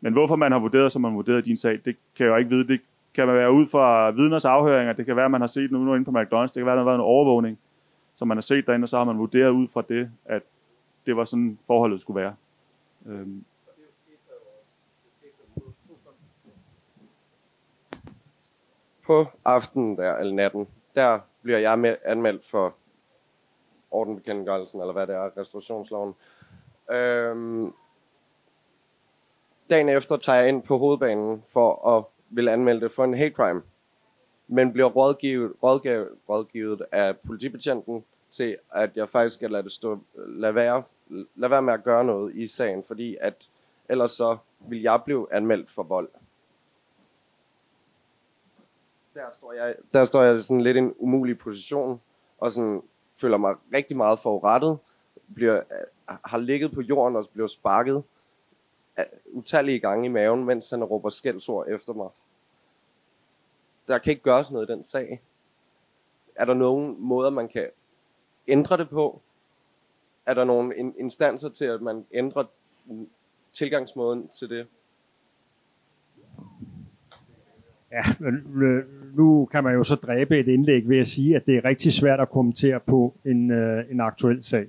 Men hvorfor man har vurderet, som man har vurderet din sag, det kan jeg jo ikke vide. Det kan man være ud fra vidners afhøringer, det kan være, at man har set noget inde på McDonald's, det kan være, at der har været en overvågning, som man har set derinde, og så har man vurderet ud fra det, at det var sådan forholdet skulle være. Øhm. På aftenen der, eller natten, der bliver jeg med, anmeldt for ordenbekendtgørelsen, eller hvad det er, restaurationsloven. Øhm, dagen efter tager jeg ind på hovedbanen for at vil anmelde det for en hate crime, men bliver rådgivet, rådgivet, rådgivet af politibetjenten til, at jeg faktisk skal lade det stå, lade være, lade være med at gøre noget i sagen, fordi at ellers så vil jeg blive anmeldt for vold. Der står jeg, der står jeg sådan lidt i en umulig position, og sådan føler mig rigtig meget forurettet, bliver, øh, har ligget på jorden og bliver sparket øh, utallige gange i maven, mens han råber skældsord efter mig. Der kan ikke gøres noget i den sag. Er der nogen måder, man kan ændre det på? Er der nogle instanser til, at man ændrer tilgangsmåden til det? Ja, nu kan man jo så dræbe et indlæg ved at sige, at det er rigtig svært at kommentere på en, øh, en aktuel sag.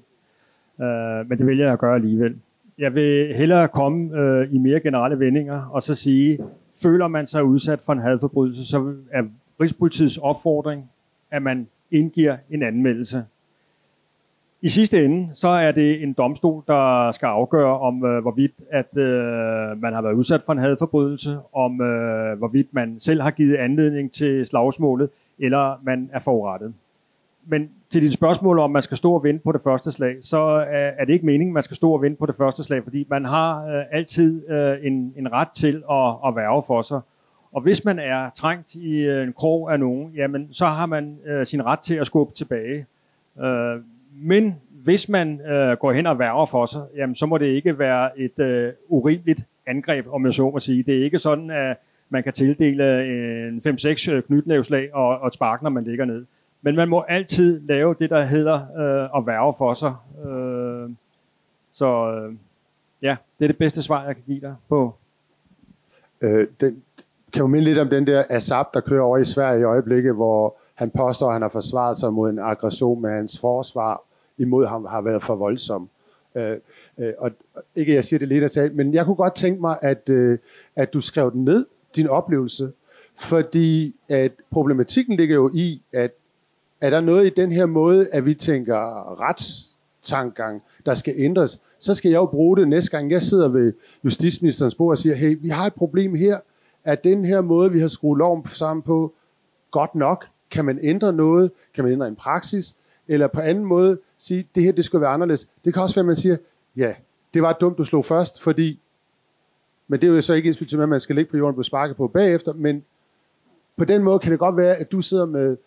Øh, men det vælger jeg at gøre alligevel. Jeg vil hellere komme øh, i mere generelle vendinger og så sige, føler man sig udsat for en hadforbrydelse, så er Rigspolitiets opfordring, at man indgiver en anmeldelse. I sidste ende, så er det en domstol, der skal afgøre, om øh, hvorvidt at øh, man har været udsat for en hadforbrydelse, om øh, hvorvidt man selv har givet anledning til slagsmålet, eller man er forurettet. Men til dit spørgsmål om, man skal stå og vente på det første slag, så er, er det ikke meningen, man skal stå og vente på det første slag, fordi man har øh, altid øh, en, en ret til at, at værve for sig. Og hvis man er trængt i øh, en krog af nogen, jamen så har man øh, sin ret til at skubbe tilbage. Øh, men hvis man øh, går hen og værger for sig, jamen så må det ikke være et øh, urimeligt angreb, om jeg så må sige. Det er ikke sådan, at man kan tildele øh, en 5-6 øh, knytnævslag og, og et spark, når man ligger ned. Men man må altid lave det, der hedder øh, at værge for sig. Øh, så øh, ja, det er det bedste svar, jeg kan give dig på. Øh, den, kan du minde lidt om den der ASAP, der kører over i Sverige i øjeblikket, hvor han påstår, at han har forsvaret sig mod en aggression, men hans forsvar imod ham har været for voldsom. Øh, øh, og ikke jeg siger det lidt talt, men jeg kunne godt tænke mig, at, øh, at du skrev den ned, din oplevelse, fordi at problematikken ligger jo i, at er der noget i den her måde, at vi tænker retstangang, der skal ændres, så skal jeg jo bruge det næste gang, jeg sidder ved justitsministerens bord og siger, hey, vi har et problem her, at den her måde, vi har skruet loven sammen på, godt nok? Kan man ændre noget? Kan man ændre en praksis? Eller på anden måde sige, det her det skal være anderledes. Det kan også være, at man siger, ja, det var dumt, du slog først, fordi, men det er jo så ikke indskyld med, at man skal ligge på jorden og sparke på bagefter, men på den måde kan det godt være, at du sidder med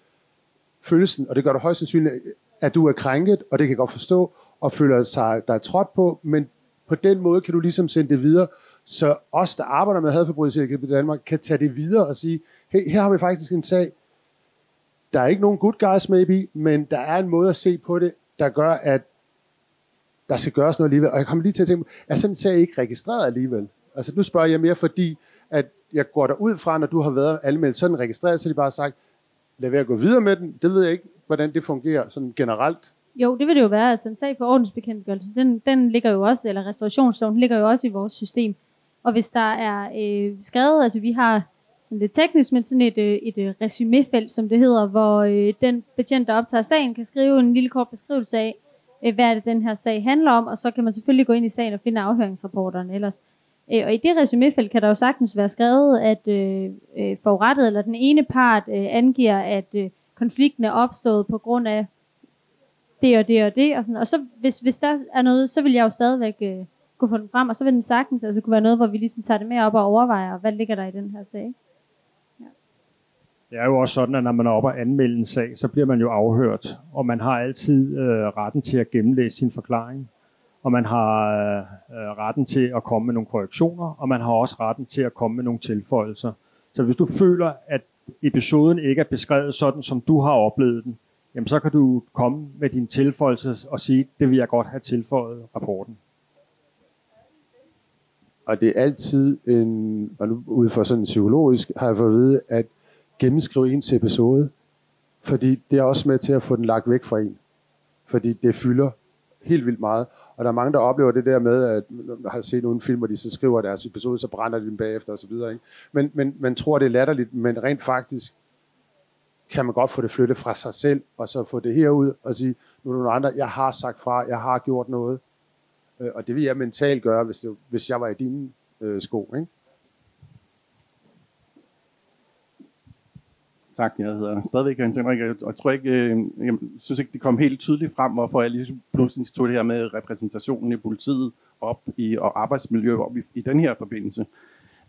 følelsen, og det gør du højst sandsynligt, at du er krænket, og det kan jeg godt forstå, og føler sig, der er trådt på, men på den måde kan du ligesom sende det videre, så os, der arbejder med hadforbrydelser i Danmark, kan tage det videre og sige, hey, her har vi faktisk en sag, der er ikke nogen good guys maybe, men der er en måde at se på det, der gør, at der skal gøres noget alligevel. Og jeg kommer lige til at tænke, er sådan en sag ikke registreret alligevel? Altså nu spørger jeg mere, fordi at jeg går der ud fra, når du har været anmeldt sådan registreret, så de bare har sagt, lad være at gå videre med den. Det ved jeg ikke, hvordan det fungerer sådan generelt. Jo, det vil det jo være. Altså en sag for ordensbekendtgørelse, den, den ligger jo også, eller restaurationsloven ligger jo også i vores system. Og hvis der er øh, skrevet, altså vi har sådan lidt teknisk, men sådan et, øh, et resumefelt, resuméfelt, som det hedder, hvor øh, den betjent, der optager sagen, kan skrive en lille kort beskrivelse af, øh, hvad det, den her sag handler om, og så kan man selvfølgelig gå ind i sagen og finde afhøringsrapporterne ellers. Øh, og i det resuméfelt kan der jo sagtens være skrevet, at øh, øh, forurettet eller den ene part øh, angiver, at øh, konflikten er opstået på grund af det og det og det. Og, sådan. og så hvis, hvis der er noget, så vil jeg jo stadigvæk øh, kunne få den frem, og så vil den sagtens altså kunne være noget, hvor vi ligesom tager det med op og overvejer, hvad ligger der i den her sag. Ja. Det er jo også sådan, at når man er oppe og anmelde en sag, så bliver man jo afhørt, og man har altid øh, retten til at gennemlæse sin forklaring, og man har øh, øh, retten til at komme med nogle korrektioner, og man har også retten til at komme med nogle tilføjelser. Så hvis du føler, at episoden ikke er beskrevet sådan, som du har oplevet den, jamen så kan du komme med din tilføjelse og sige, det vil jeg godt have tilføjet rapporten. Og det er altid en, og nu ud fra sådan en psykologisk, har jeg fået at vide, at gennemskrive ens til episode, fordi det er også med til at få den lagt væk fra en. Fordi det fylder helt vildt meget. Og der er mange, der oplever det der med, at jeg har set nogle film, hvor de så skriver deres episode, så brænder de dem bagefter osv. Ikke? Men, men man tror, det er latterligt, men rent faktisk kan man godt få det flyttet fra sig selv, og så få det herud og sige, nu er nogle andre, jeg har sagt fra, jeg har gjort noget. Øh, og det vil jeg mentalt gøre, hvis, det, hvis jeg var i dine øh, sko. Ikke? Tak, jeg hedder stadigvæk Hans Henrik, og jeg tror ikke, øh, jeg synes ikke, det kom helt tydeligt frem, hvorfor jeg lige pludselig tog det her med repræsentationen i politiet op i, og arbejdsmiljø op i, i den her forbindelse.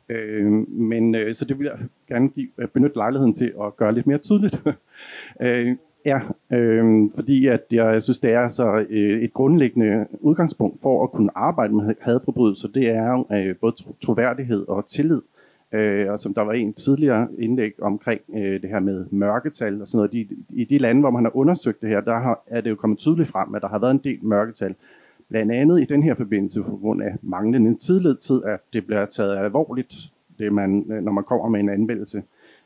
Øh, men øh, så det vil jeg gerne give, øh, benytte lejligheden til at gøre lidt mere tydeligt. øh, Ja, øh, fordi at jeg synes, det er så øh, et grundlæggende udgangspunkt for at kunne arbejde med hadforbrydelser, det er øh, både troværdighed og tillid. Øh, og som der var en tidligere indlæg omkring øh, det her med mørketal og sådan noget. De, I de lande, hvor man har undersøgt det her, der har, er det jo kommet tydeligt frem, at der har været en del mørketal. Blandt andet i den her forbindelse, på grund af manglende tillid tid, at det bliver taget alvorligt, det man, øh, når man kommer med en anmeldelse.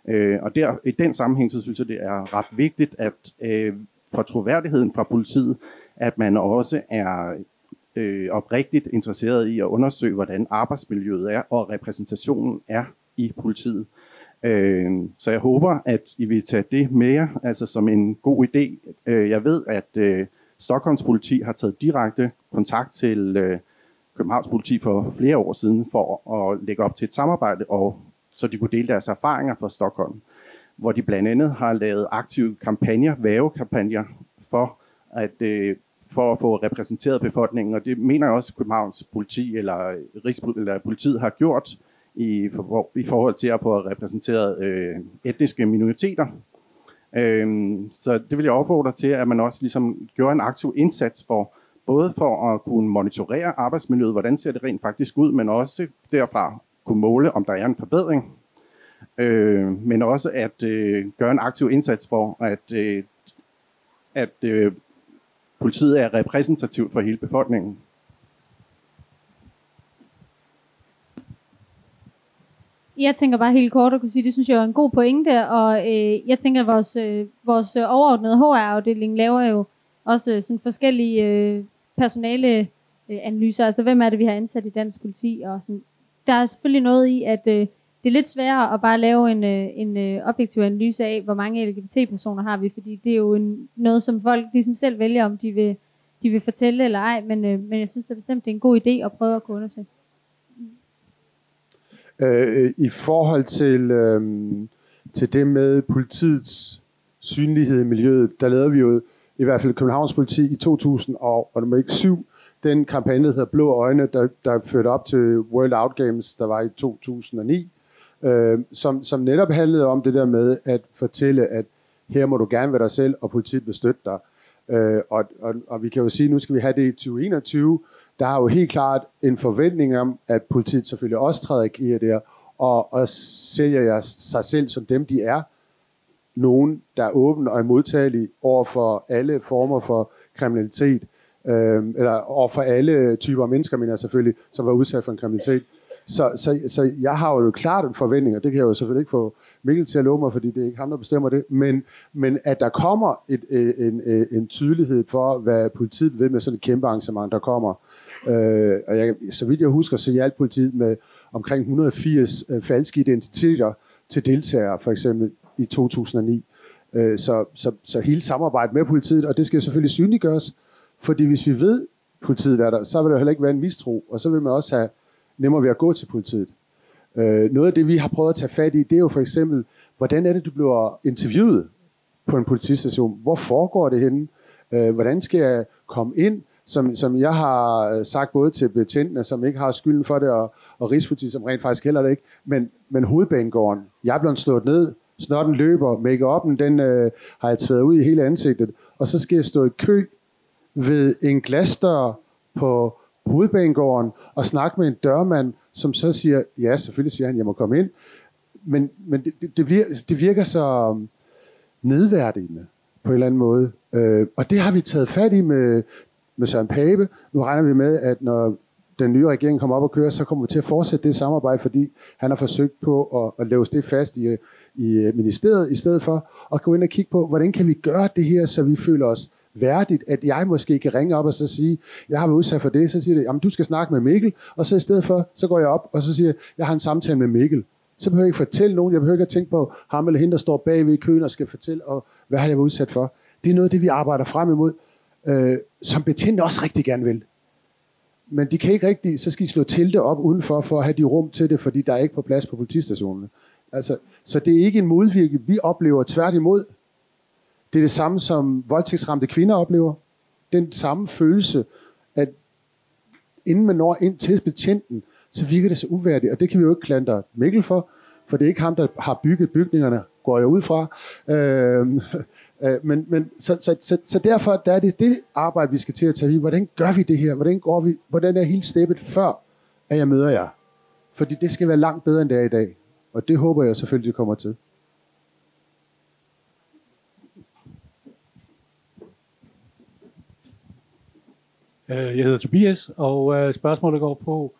Øh, og der, i den sammenhæng, så synes jeg, det er ret vigtigt, at øh, for troværdigheden fra politiet, at man også er øh, oprigtigt interesseret i at undersøge, hvordan arbejdsmiljøet er, og repræsentationen er i politiet. Øh, så jeg håber, at I vil tage det med jer altså som en god idé. Øh, jeg ved, at øh, Stockholms politi har taget direkte kontakt til øh, Københavns politi for flere år siden for at lægge op til et samarbejde og så de kunne dele deres erfaringer fra Stockholm. hvor de blandt andet har lavet aktive kampagner, vævekampagner, for at, øh, for at få repræsenteret befolkningen, og det mener jeg også Københavns politi eller, Rigspol- eller politiet har gjort i, for, i forhold til at få repræsenteret øh, etniske minoriteter. Øh, så det vil jeg opfordre til, at man også ligesom gør en aktiv indsats for, både for at kunne monitorere arbejdsmiljøet, hvordan ser det rent faktisk ud, men også derfra kunne måle, om der er en forbedring. Øh, men også at øh, gøre en aktiv indsats for, at, øh, at øh, politiet er repræsentativt for hele befolkningen. Jeg tænker bare helt kort at kunne sige, det synes jeg er en god pointe, og øh, jeg tænker, at vores, øh, vores overordnede HR-afdeling laver jo også øh, sådan forskellige øh, personale øh, analyser, altså hvem er det, vi har ansat i dansk politi, og sådan. der er selvfølgelig noget i, at øh, det er lidt sværere at bare lave en, øh, en øh, objektiv analyse af, hvor mange LGBT-personer har vi, fordi det er jo en, noget, som folk ligesom selv vælger, om de vil, de vil fortælle eller ej, men, øh, men jeg synes da bestemt, det er en god idé at prøve at kunne undersøge. Øh, I forhold til, øh, til det med politiets synlighed i miljøet, der lavede vi jo i hvert fald Københavns Politi i 2007 den kampagne, der hedder Blå Øjne, der, der førte op til World Out Games, der var i 2009, øh, som, som netop handlede om det der med at fortælle, at her må du gerne være dig selv, og politiet vil støtte dig. Øh, og, og, og vi kan jo sige, at nu skal vi have det i 2021. Der er jo helt klart en forventning om, at politiet selvfølgelig også træder i gear der, og, og sælger sig selv som dem, de er. Nogen, der er åben og er modtagelig over for alle former for kriminalitet, øh, eller over for alle typer mennesker, men jeg selvfølgelig, som var udsat for en kriminalitet. Så, så, så jeg har jo klart en forventning, og det kan jeg jo selvfølgelig ikke få Mikkel til at love mig, fordi det er ikke ham, der bestemmer det, men, men at der kommer et, øh, en, en, en tydelighed for, hvad politiet vil med sådan et kæmpe arrangement, der kommer. Øh, og jeg, så vidt jeg husker, så hjalp politiet med omkring 180 øh, falske identiteter til deltagere, for eksempel i 2009. Øh, så, så, så hele samarbejdet med politiet, og det skal selvfølgelig synliggøres, fordi hvis vi ved, politiet er der, så vil der heller ikke være en mistro, og så vil man også have nemmere ved at gå til politiet. Øh, noget af det, vi har prøvet at tage fat i, det er jo for eksempel, hvordan er det, du bliver interviewet på en politistation? Hvor foregår det henne? Øh, hvordan skal jeg komme ind? Som, som jeg har øh, sagt både til betjentene, som ikke har skylden for det, og, og Rigspolitiet, som rent faktisk heller det ikke, men, men hovedbanegården. Jeg er blevet slået ned, snotten løber, make-up'en, den øh, har jeg tværet ud i hele ansigtet, og så skal jeg stå i kø ved en glasdør på hovedbanegården og snakke med en dørmand, som så siger, ja, selvfølgelig siger han, jeg må komme ind. Men, men det, det, virker, det virker så um, nedværdigende på en eller anden måde. Øh, og det har vi taget fat i med, med Søren Pape. Nu regner vi med, at når den nye regering kommer op og kører, så kommer vi til at fortsætte det samarbejde, fordi han har forsøgt på at, at lave det fast i, i øh, ministeriet, i stedet for at gå ind og kigge på, hvordan kan vi gøre det her, så vi føler os værdigt, at jeg måske kan ringe op og så sige, jeg har været udsat for det, så siger det, jamen du skal snakke med Mikkel, og så i stedet for, så går jeg op, og så siger jeg, jeg har en samtale med Mikkel. Så behøver jeg ikke fortælle nogen, jeg behøver ikke at tænke på ham eller hende, der står bagved i køen og skal fortælle, og hvad har jeg været udsat for. Det er noget af det, vi arbejder frem imod, øh, som betjente også rigtig gerne vil. Men de kan ikke rigtig, så skal de slå telte op udenfor, for at have de rum til det, fordi der er ikke på plads på politistationerne. Altså, så det er ikke en modvirke, vi oplever tværtimod. Det er det samme, som voldtægtsramte kvinder oplever. Den samme følelse, at inden man når ind til betjenten, så virker det så uværdigt, og det kan vi jo ikke klandre Mikkel for, for det er ikke ham, der har bygget bygningerne, går jeg ud fra. Øh, øh, men, men så, så, så, så derfor der er det det arbejde, vi skal til at tage i. Hvordan gør vi det her? Hvordan, går vi, hvordan er hele steppet før, at jeg møder jer? Fordi det skal være langt bedre, end det er i dag. Og det håber jeg selvfølgelig, det kommer til. Øh, jeg hedder Tobias, og øh, spørgsmålet går på,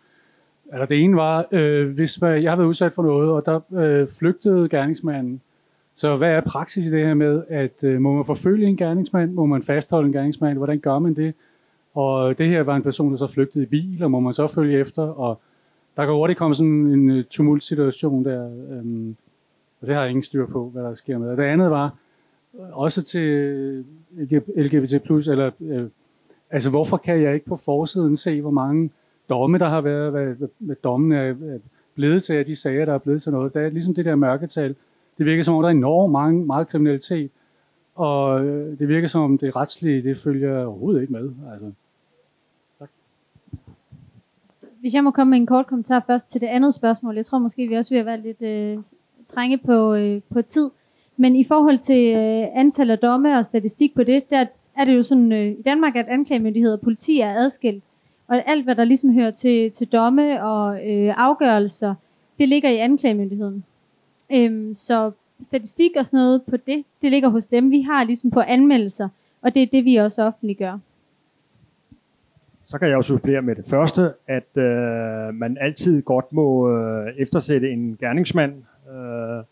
eller det ene var, øh, hvis man, jeg har været udsat for noget, og der øh, flygtede gerningsmanden. Så hvad er praksis i det her med, at øh, må man forfølge en gerningsmand? Må man fastholde en gerningsmand? Hvordan gør man det? Og det her var en person, der så flygtede i bil, og må man så følge efter? Og der kan hurtigt komme sådan en øh, tumultsituation der, øhm, og det har jeg ingen styr på, hvad der sker med. Og det andet var, også til LGBT+, eller øh, Altså, hvorfor kan jeg ikke på forsiden se, hvor mange domme, der har været, hvad, hvad dommen er øh, blevet til, af de sager, der er blevet til noget. Det er ligesom det der mørketal. det virker som om, der er enormt mange, meget kriminalitet, og øh, det virker som om det retslige, det følger overhovedet ikke med. Altså. Hvis jeg må komme med en kort kommentar først til det andet spørgsmål. Jeg tror måske, vi også vil være lidt øh, trænge på, øh, på tid. Men i forhold til øh, antal af domme og statistik på det, der er det jo sådan øh, i Danmark, at anklagemyndighed og politi er adskilt. Og alt, hvad der ligesom hører til, til domme og øh, afgørelser, det ligger i anklagemyndigheden. Øhm, så statistik og sådan noget på det, det ligger hos dem. Vi har ligesom på anmeldelser, og det er det, vi også offentliggør. Så kan jeg jo supplere med det første, at øh, man altid godt må øh, eftersætte en gerningsmand øh,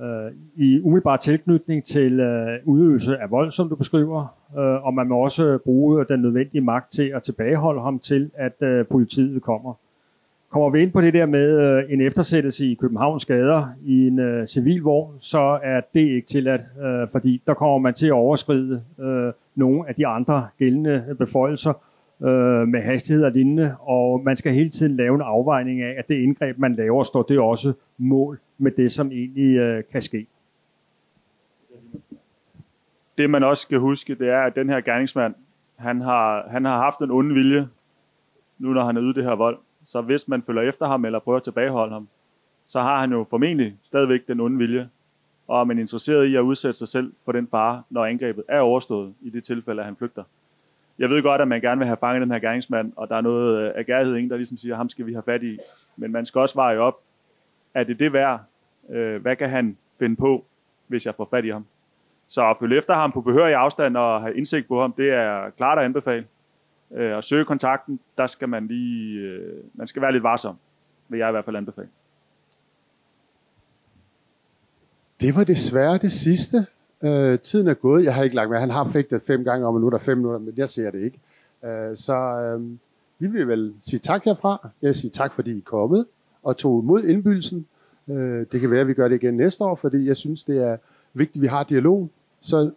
øh, i umiddelbar tilknytning til øh, udøvelse af vold, som du beskriver, øh, og man må også bruge den nødvendige magt til at tilbageholde ham til, at øh, politiet kommer. Kommer vi ind på det der med øh, en eftersættelse i Københavns gader i en øh, civilvogn, så er det ikke tilladt, øh, fordi der kommer man til at overskride øh, nogle af de andre gældende beføjelser øh, med hastighed og lignende, og man skal hele tiden lave en afvejning af, at det indgreb, man laver, står det også mål med det, som egentlig øh, kan ske. Det man også skal huske, det er, at den her gerningsmand, han har, han har haft en ond vilje, nu når han er ude det her vold. Så hvis man følger efter ham eller prøver at tilbageholde ham, så har han jo formentlig stadigvæk den onde vilje. Og er man interesseret i at udsætte sig selv for den fare, når angrebet er overstået, i det tilfælde, at han flygter. Jeg ved godt, at man gerne vil have fanget den her gerningsmand, og der er noget øh, af gærhed, ingen, der ligesom siger, ham skal vi have fat i. Men man skal også veje op, er det det værd? Øh, hvad kan han finde på, hvis jeg får fat i ham? Så at følge efter ham på behørig afstand og have indsigt på ham, det er klart at anbefale. Øh, og søge kontakten, der skal man lige, øh, man skal være lidt varsom, vil jeg i hvert fald anbefale. Det var desværre det sidste. Øh, tiden er gået. Jeg har ikke lagt med. Han har fægtet fem gange om, og nu er der fem minutter, men jeg ser det ikke. Øh, så øh, vi vil vel sige tak herfra. Jeg vil sige tak, fordi I er kommet og tog imod indbydelsen. Øh, det kan være, at vi gør det igen næste år, fordi jeg synes, det er vigtigt, at vi har dialog. Så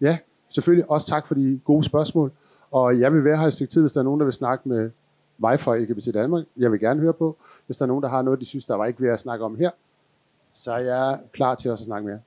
ja, selvfølgelig også tak for de gode spørgsmål. Og jeg vil være her et stykke tid, hvis der er nogen, der vil snakke med mig fra LGBT Danmark. Jeg vil gerne høre på. Hvis der er nogen, der har noget, de synes, der var ikke ved at snakke om her, så er jeg klar til også at snakke mere.